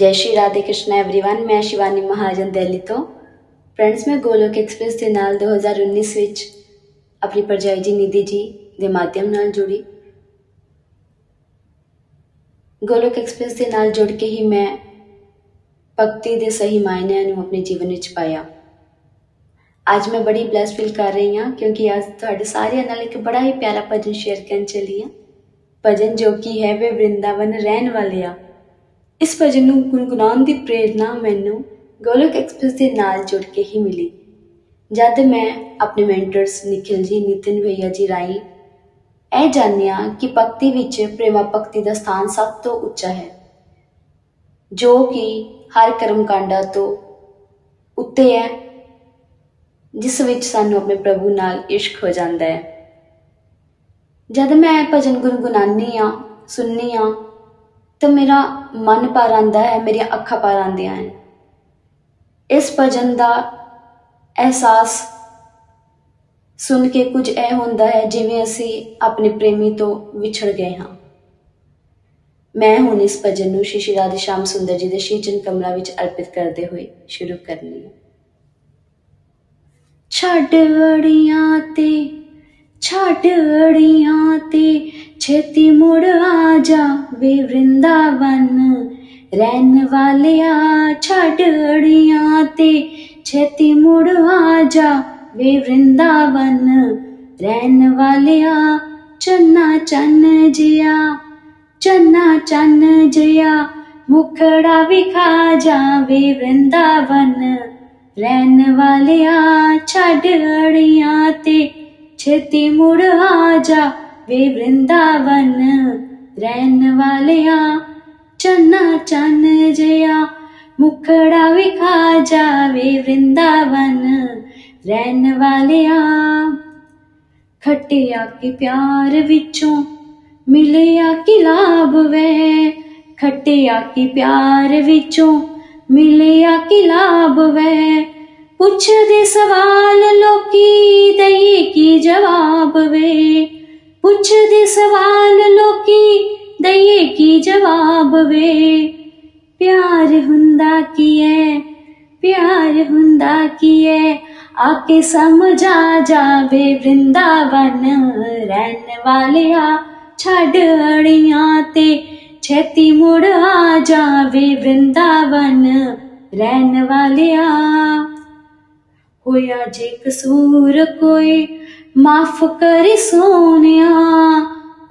ਜੈ ਸ਼੍ਰੀ ਰਾਧੇ ਕ੍ਰਿਸ਼ਨ एवरीवन ਮੈਂ ਸ਼ਿਵਾਨੀ ਮਹਾਜਨ ਦਿੱਲੀ ਤੋਂ ਫਰੈਂਡਸ ਮੈਂ ਗੋਲੋਕ ਐਕਸਪ੍ਰੈਸ ਦੇ ਨਾਲ 2019 ਵਿੱਚ ਆਪਣੀ ਪਰਜਾਈ ਜੀ ਨਿਧੀ ਜੀ ਦੇ ਮਾਧਿਅਮ ਨਾਲ ਜੁੜੀ ਗੋਲੋਕ ਐਕਸਪ੍ਰੈਸ ਦੇ ਨਾਲ ਜੁੜ ਕੇ ਹੀ ਮੈਂ ਭਗਤੀ ਦੇ ਸਹੀ ਮਾਇਨਿਆਂ ਨੂੰ ਆਪਣੇ ਜੀਵਨ ਵਿੱਚ ਪਾਇਆ ਅੱਜ ਮੈਂ ਬੜੀ ਬlesed ਫੀਲ ਕਰ ਰਹੀ ਹਾਂ ਕਿਉਂਕਿ ਅੱਜ ਤੁਹਾਡੇ ਸਾਰਿਆਂ ਨਾਲ ਇੱਕ ਬੜਾ ਹੀ ਪਿਆਰਾ ਭਜਨ ਸ਼ੇਅਰ ਕਰਨ ਚੱਲੀ ਹਾਂ ਭਜਨ ਜੋ ਕਿ ਹੈ ਵੇ ਵਰਿੰਦਾਵਨ ਰਹਿਣ ਵਾਲਿਆ ਇਸ ਭਜਨ ਨੂੰ ਗੁੰਗੁਨਾਉਣ ਦੀ ਪ੍ਰੇਰਣਾ ਮੈਨੂੰ ਗੋਲਕ ਐਕਸਪ੍ਰੈਸ ਦੇ ਨਾਲ ਜੁੜ ਕੇ ਹੀ ਮਿਲੀ। ਜਦ ਮੈਂ ਆਪਣੇ ਮੈਂਟਰਸ ਨikhil ਜੀ, ਨਿਤਿਨ ਭਈਆ ਜੀ ਰਾਈ ਇਹ ਜਾਣਿਆ ਕਿ ਭਗਤੀ ਵਿੱਚ ਪ੍ਰੇਮਾ ਭਗਤੀ ਦਾ ਸਥਾਨ ਸਭ ਤੋਂ ਉੱਚਾ ਹੈ, ਜੋ ਕਿ ਹਰ ਕਰਮ ਕਾਂਡਾ ਤੋਂ ਉੱਤੇ ਹੈ, ਜਿਸ ਵਿੱਚ ਸਾਨੂੰ ਆਪਣੇ ਪ੍ਰਭੂ ਨਾਲ ਇਸ਼ਕ ਹੋ ਜਾਂਦਾ ਹੈ। ਜਦ ਮੈਂ ਭਜਨ ਗੁੰਗੁਨਾਨੀ ਆ ਸੁਣਨੀ ਆ ਤਾਂ ਮੇਰਾ ਮਨ ਭਰ ਆਂਦਾ ਹੈ, ਮੇਰੀਆਂ ਅੱਖਾਂ ਭਰ ਆਂਦੀਆਂ ਹਨ। ਇਸ ਭਜਨ ਦਾ ਅਹਿਸਾਸ ਸੁਣ ਕੇ ਕੁਝ ਇਹ ਹੁੰਦਾ ਹੈ, ਜਿਵੇਂ ਅਸੀਂ ਆਪਣੇ ਪ੍ਰੇਮੀ ਤੋਂ ਵਿਛੜ ਗਏ ਹਾਂ। ਮੈਂ ਹੁਣ ਇਸ ਭਜਨ ਨੂੰ ਸ਼੍ਰੀ ਰਾਧੇ ਸ਼ਾਮ ਸੁੰਦਰ ਜੀ ਦੇ ਸ਼ੀਚਨ ਕਮਲਾ ਵਿੱਚ ਅਰਪਿਤ ਕਰਦੇ ਹੋਏ ਸ਼ੁਰੂ ਕਰਨੀ ਹੈ। ਛੱਡ ਵੜੀਆਂ ਤੇ, ਛੱਡ ਵੜੀਆਂ ਤੇ क्षति मुड़ आजा वे वृंदावन वृन्दावन रया छिया ते क्षति मुड़ आजा वे वृंदावन रहन छे चन्ना चन्न वृन्दावन चन्ना चन्न चिया मुखड़ा विखा वी वृन्दावन रलडिया ते छेती छे आजा ਵੇ ਵਰਿੰਦਾਵਨ, ਰਹਿਣ ਵਾਲਿਆ, ਚੰਨਾ ਚੰਨ ਜਿਆ, ਮੁਖੜਾ ਵਿਖਾ ਜਾਵੇ ਵਰਿੰਦਾਵਨ, ਰਹਿਣ ਵਾਲਿਆ। ਖਟਿਆ ਕੀ ਪਿਆਰ ਵਿੱਚੋਂ ਮਿਲਿਆ ਕਿ ਲਾਭ ਵੇ, ਖਟਿਆ ਕੀ ਪਿਆਰ ਵਿੱਚੋਂ ਮਿਲਿਆ ਕਿ ਲਾਭ ਵੇ। ਪੁੱਛਦੇ ਸਵਾਲ ਲੋਕੀ ਦਈ ਕੀ ਜਵਾਬ ਵੇ। ਪੁੱਛਦੇ ਸਵਾਲ ਲੋਕੀ, ਦਈਏ ਕੀ ਜਵਾਬ ਵੇ? ਪਿਆਰ ਹੁੰਦਾ ਕੀ ਹੈ ਪਿਆਰ ਹੁੰਦਾ ਕੀ ਹੈ ਆਕੇ ਸਮਝਾ ਜਾਵੇ, ਵਰਿੰਦਾਵਨ ਰਹਿਣ ਵਾਲਿਆ, ਛੱਡ ਅੜੀਆਂ ਤੇ ਛੇਤੀ ਮੁੜ ਆ ਜਾਵੇ, ਵਰਿੰਦਾਵਨ ਰਹਿਣ ਵਾਲਿਆ। ਹੋਇਆ ਜੇ ਕਸੂਰ ਕੋਈ ਮਾਫ ਕਰੀ ਸੋਨਿਆ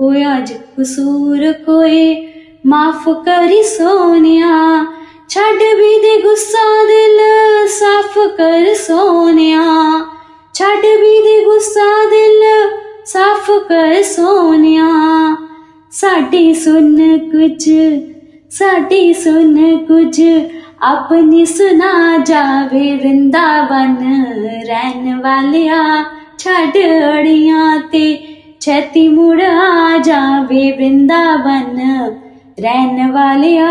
ਹੋਇਆ ਜੇ ਕਸੂਰ ਕੋਈ ਮਾਫ ਕਰੀ ਸੋਨਿਆ ਛੱਡ ਵੀ ਦੇ ਗੁੱਸਾ ਦਿਲ, ਸਾਫ਼ ਕਰ ਸੋਨਿਆ ਛੱਡ ਵੀ ਦੇ ਗੁੱਸਾ ਦਿਲ, ਸਾਫ਼ ਕਰ ਸੋਨਿਆ ਸਾਡੀ ਸੁਣ ਕੁਝ, ਸਾਡੀ ਸੁਣ ਕੁਝ, ਆਪਣੀ ਸੁਣਾ ਜਾਵੇ ਵਰਿੰਦਾਵਨ ਰਹਿਣ ਵਾਲਿਆ। ਛੱਡ ਅੜੀਆਂ ਤੇ ਛੇਤੀ ਮੁੜ ਆ ਜਾਵੇ ਵਰਿੰਦਾਵਨ। ਰਹਿਣ ਵਾਲਿਆ,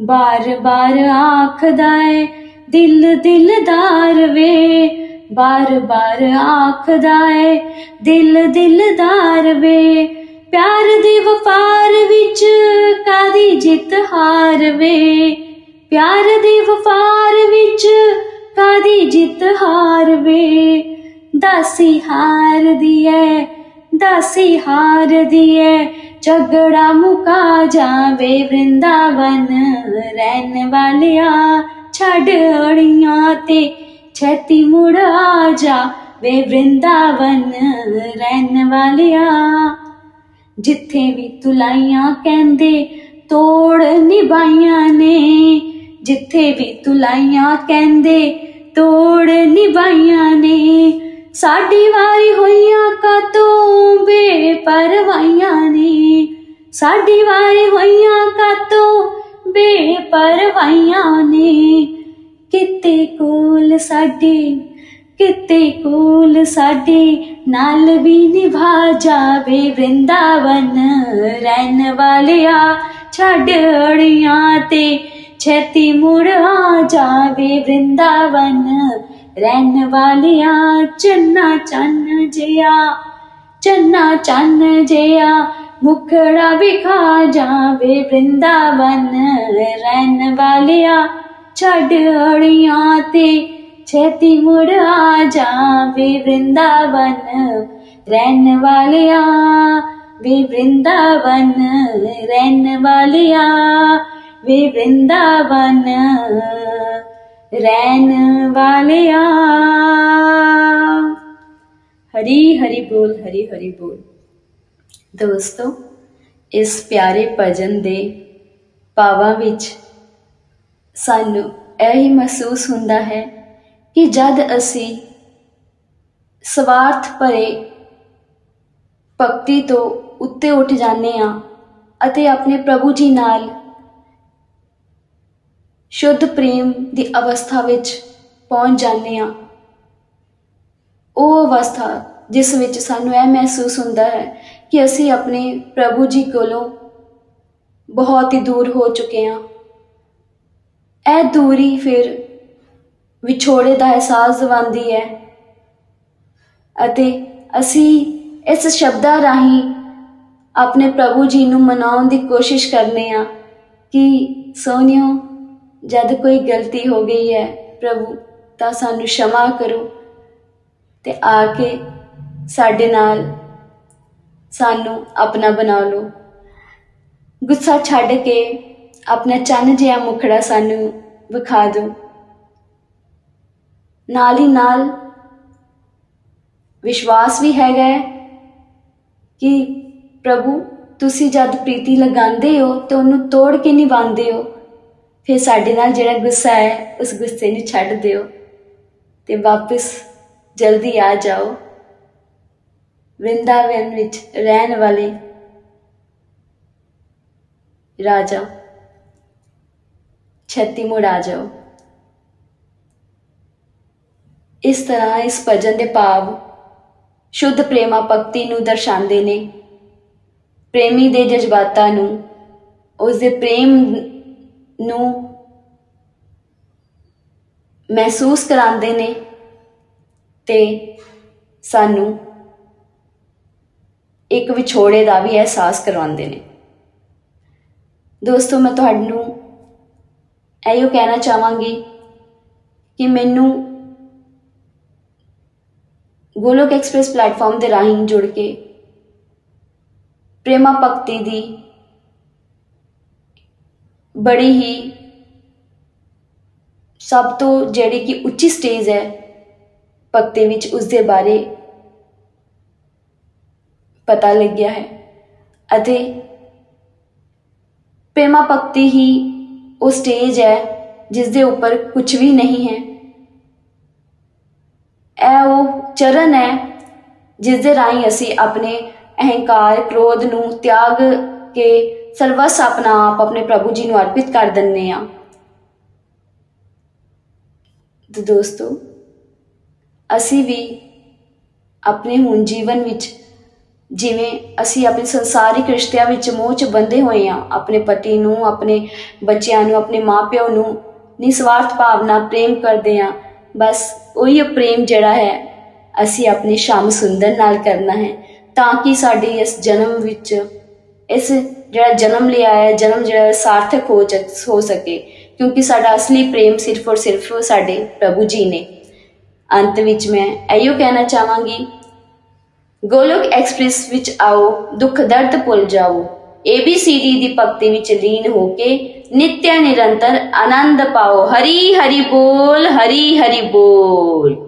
ਬਾਰ ਬਾਰ ਆਖਦਾ ਏ, ਦਿਲ ਦਿਲਦਾਰ ਵੇ ਬਾਰ ਬਾਰ ਆਖਦਾ ਏ, ਦਿਲ ਦਿਲਦਾਰ ਵੇ ਪਿਆਰ ਦੇ ਵਪਾਰ ਵਿੱਚ ਕਾਦੀ ਜਿੱਤ ਹਾਰ ਵੇ ਪਿਆਰ ਦੇ ਵਪਾਰ ਵਿੱਚ ਕਾਦੀ ਜਿੱਤ ਹਾਰ ਵੇ ਦਾਸੀ ਹਾਰ ਦੀਏ ਦਾਸੀ ਹਾਰ ਦੀਏ ਝਗੜਾ ਮੁਕਾ ਜਾਵੇ ਵਰਿੰਦਾਵਨ ਰਹਿਣ ਵਾਲਿਆ ਛੱਡ ਅੜੀਆਂ ਤੇ ਛੇਤੀ ਮੁੜ ਆ ਜਾ ਵੇ ਵਰਿੰਦਾਵਨ ਰਹਿਣ ਵਾਲਿਆ ਜਿੱਥੇ ਵੀ ਤੁਲਾਈਆਂ ਕਹਿੰਦੇ ਤੋੜ ਨਿਭਾਈਆਂ ਨੇ ਜਿੱਥੇ ਵੀ ਤੁਲਾਈਆਂ ਕਹਿੰਦੇ ਤੋੜ ਨਿਭਾਈਆਂ ਨੇ ਸਾਡੀ ਵਾਰੀ ਹੋਈਆਂ ਕਾਤੋਂ ਬੇਪਰਵਾਹੀਆਂ ਬੇਪਰਵਾਈਆਂ ਨੇ। ਸਾਡੀ ਵਾਰੀ ਹੋਈਆਂ ਕਾਤੋਂ ਬੇਪਰਵਾਈਆਂ ਨੇ। ਕਿਤੇ ਕੋਲ ਸਾਡੇ, ਕਿਤੇ ਕੋਲ ਸਾਡੇ ਨਾਲ ਵੀ ਨਿਭਾ ਜਾਵੇ ਵਰਿੰਦਾਵਨ। ਰਹਿਣ ਵਾਲਿਆ ਛੱਡ ਅੜੀਆਂ ਤੇ, ਛੇਤੀ ਮੁੜ ਆ ਜਾਵੇ ਵਰਿੰਦਾਵਨ। ਰਹਿਣ ਵਾਲਿਆ ਚੰਨਾ ਚੰਨ ਜਿਆ ਚੰਨਾ ਚੰਨ ਜਿਆ ਮੁਖੜਾ ਵਿਖਾ ਜਾਵੇ ਵਰਿੰਦਾਵਨ ਰਹਿਣ ਵਾਲਿਆ ਛੱਡ ਅੜੀਆਂ ਤੇ ਛੇਤੀ ਮੁੜ ਆ ਜਾਵੇ ਵਰਿੰਦਾਵਨ ਰਹਿਣ ਵਾਲਿਆ ਵੇ ਵਰਿੰਦਾਵਨ ਰਹਿਣ ਵਾਲਿਆ ਵੇ ਵਰਿੰਦਾਵਨ ਰਹਿਣ ਵਾਲਿਆ। ਹਰੀ ਹਰੀ ਬੋਲ, ਹਰੀ ਹਰੀ ਬੋਲ। ਦੋਸਤੋ, ਇਸ ਪਿਆਰੇ ਭਜਨ ਦੇ ਭਾਵਾਂ ਵਿੱਚ ਸਾਨੂੰ ਇਹ ਹੀ ਮਹਿਸੂਸ ਹੁੰਦਾ ਹੈ ਕਿ ਜਦ ਅਸੀਂ ਸਵਾਰਥ ਭਰੇ ਭਗਤੀ ਤੋਂ ਉੱਤੇ ਉੱਠ ਜਾਂਦੇ ਆ ਅਤੇ ਆਪਣੇ ਪ੍ਰਭੂ ਜੀ ਨਾਲ ਸ਼ੁੱਧ ਪ੍ਰੇਮ ਦੀ ਅਵਸਥਾ ਵਿੱਚ ਪਹੁੰਚ ਜਾਂਦੇ ਆ ਉਹ ਅਵਸਥਾ ਜਿਸ ਵਿੱਚ ਸਾਨੂੰ ਇਹ ਮਹਿਸੂਸ ਹੁੰਦਾ ਹੈ ਕਿ ਅਸੀਂ ਆਪਣੇ ਪ੍ਰਭੂ ਜੀ ਕੋਲੋਂ ਬਹੁਤ ਹੀ ਦੂਰ ਹੋ ਚੁੱਕੇ ਹਾਂ। ਇਹ ਦੂਰੀ ਫਿਰ ਵਿਛੋੜੇ ਦਾ ਅਹਿਸਾਸ ਦਿਵਾਉਂਦੀ ਹੈ ਅਤੇ ਅਸੀਂ ਇਸ ਸ਼ਬਦਾਂ ਰਾਹੀਂ ਆਪਣੇ ਪ੍ਰਭੂ ਜੀ ਨੂੰ ਮਨਾਉਣ ਦੀ ਕੋਸ਼ਿਸ਼ ਕਰਨੇ ਆ ਕਿ ਸੋਨਿਓ ਜਦ ਕੋਈ ਗਲਤੀ ਹੋ ਗਈ ਹੈ ਪ੍ਰਭੂ, ਤਾਂ ਸਾਨੂੰ ਸ਼ਮਾ ਕਰੋ ਤੇ ਆ ਕੇ ਸਾਡੇ ਨਾਲ ਸਾਨੂੰ ਆਪਣਾ ਬਣਾ ਲਓ। ਗੁੱਸਾ ਛੱਡ ਕੇ ਆਪਣਾ ਚੰਨ ਜਿਹਾ ਮੁਖੜਾ ਸਾਨੂੰ ਵਿਖਾ ਦਿਓ। ਨਾਲ ਹੀ ਨਾਲ ਵਿਸ਼ਵਾਸ ਵੀ ਹੈਗਾ ਕਿ ਪ੍ਰਭੂ, ਤੁਸੀਂ ਜਦ ਪ੍ਰੀਤੀ ਲਗਾਉਂਦੇ ਹੋ ਤੇ ਉਹਨੂੰ ਤੋੜ ਕੇ ਨਹੀਂ ਬੰਦੇ ਹੋ ਫਿਰ ਸਾਡੇ ਨਾਲ ਜਿਹੜਾ ਗੁੱਸਾ ਹੈ, ਉਸ ਗੁੱਸੇ ਨੂੰ ਛੱਡ ਦਿਓ ਤੇ ਵਾਪਸ ਜਲਦੀ ਆ ਜਾਓ। ਵਰਿੰਦਾਵਨ ਵਿੱਚ ਰਹਿਣ ਵਾਲੇ ਰਾਜਾ ਛੇਤੀ ਮੁੜ ਆ ਜਾਓ। ਇਸ ਤਰ੍ਹਾਂ ਇਸ ਭਜਨ ਦੇ ਭਾਵ ਸ਼ੁੱਧ ਪ੍ਰੇਮਾ ਭਗਤੀ ਨੂੰ ਦਰਸਾਉਂਦੇ ਨੇ। ਪ੍ਰੇਮੀ ਦੇ ਜਜ਼ਬਾਤਾਂ ਨੂੰ ਉਸ ਦੇ ਪ੍ਰੇਮ ਨੂੰ ਮਹਿਸੂਸ ਕਰਾਉਂਦੇ ਨੇ ਤੇ ਸਾਨੂੰ ਇੱਕ ਵਿਛੋੜੇ ਦਾ ਵੀ ਅਹਿਸਾਸ ਕਰਵਾਉਂਦੇ ਨੇ। ਦੋਸਤੋ, ਮੈਂ ਤੁਹਾਨੂੰ ਇਹੋ ਕਹਿਣਾ ਚਾਹਾਂਗੀ ਕਿ ਮੈਨੂੰ ਗੋਲੋਕ ਐਕਸਪ੍ਰੈਸ ਪਲੇਟਫਾਰਮ ਦੇ ਰਾਹੀਂ ਜੁੜ ਕੇ ਪ੍ਰੇਮਾ ਭਗਤੀ ਦੀ ਬੜੀ ਹੀ ਸਭ ਤੋਂ ਜਿਹੜੀ ਕਿ ਉੱਚੀ ਸਟੇਜ ਹੈ ਭਗਤੀ ਵਿੱਚ ਉਸ ਦੇ ਬਾਰੇ ਪਤਾ ਲੱਗਿਆ ਹੈ ਅਤੇ ਪ੍ਰੇਮਾ ਭਗਤੀ ਹੀ ਉਹ ਸਟੇਜ ਹੈ ਜਿਸ ਦੇ ਉੱਪਰ ਕੁਝ ਵੀ ਨਹੀਂ ਹੈ। ਇਹ ਉਹ ਚਰਨ ਹੈ ਜਿਸ ਦੇ ਰਾਹੀਂ ਅਸੀਂ ਆਪਣੇ ਅਹੰਕਾਰ, ਕ੍ਰੋਧ ਨੂੰ ਤਿਆਗ ਕੇ ਸਰਵਸ ਆਪਣਾ ਆਪ ਆਪਣੇ ਪ੍ਰਭੂ ਜੀ ਨੂੰ ਅਰਪਿਤ ਕਰ ਦਿੰਨੇ ਆ ਤੇ ਦੋਸਤੋ, ਅਸੀਂ ਵੀ ਆਪਣੇ ਹੁਣ ਜੀਵਨ ਵਿੱਚ ਜਿਵੇਂ ਅਸੀਂ ਆਪਣੇ ਸੰਸਾਰਿਕ ਰਿਸ਼ਤਿਆਂ ਵਿੱਚ ਮੋਹ 'ਚ ਬੰਦੇ ਹੋਏ ਆ ਆਪਣੇ ਪਤੀ ਨੂੰ, ਆਪਣੇ ਬੱਚਿਆਂ ਨੂੰ, ਆਪਣੇ ਮਾਪਿਆਂ ਨੂੰ ਨਿਸਵਾਰਥ ਭਾਵਨਾ, ਪ੍ਰੇਮ ਕਰਦੇ ਆ ਬਸ ਉਹੀ ਪ੍ਰੇਮ ਜਿਹੜਾ ਹੈ, ਅਸੀਂ ਆਪਣੀ ਸ਼ਾਮ ਸੁੰਦਰ ਨਾਲ ਕਰਨਾ ਹੈ, ਤਾਂ ਕਿ ਸਾਡੀ ਇਸ ਜਨਮ ਵਿੱਚ ਇਸ ਜਿਹੜਾ ਜਨਮ ਲਿਆ ਹੈ, ਜਨਮ ਜਿਹੜਾ ਸਾਰਥਕ ਹੋ ਹੋ ਸਕੇ। ਕਿਉਂਕਿ ਸਾਡਾ ਅਸਲੀ ਪ੍ਰੇਮ ਸਿਰਫ ਔਰ ਸਿਰਫ ਸਾਡੇ ਪ੍ਰਭੂ ਜੀ ਨੇ। ਅੰਤ ਵਿੱਚ ਮੈਂ ਇਹੋ ਕਹਿਣਾ ਚਾਹਾਂਗੀ, ਗੋਲੋਕ ਐਕਸਪ੍ਰੈਸ ਵਿੱਚ ਆਓ, ਦੁੱਖ ਦਰਦ ਭੁੱਲ ਜਾਓ। ABCD ਦੀ ਭਗਤੀ ਵਿੱਚ ਲੀਨ ਹੋ ਕੇ ਨਿਤਿਆ ਨਿਰੰਤਰ ਆਨੰਦ ਪਾਓ। ਹਰੀ ਹਰੀ ਬੋਲ, ਹਰੀ ਹਰੀ ਬੋਲ।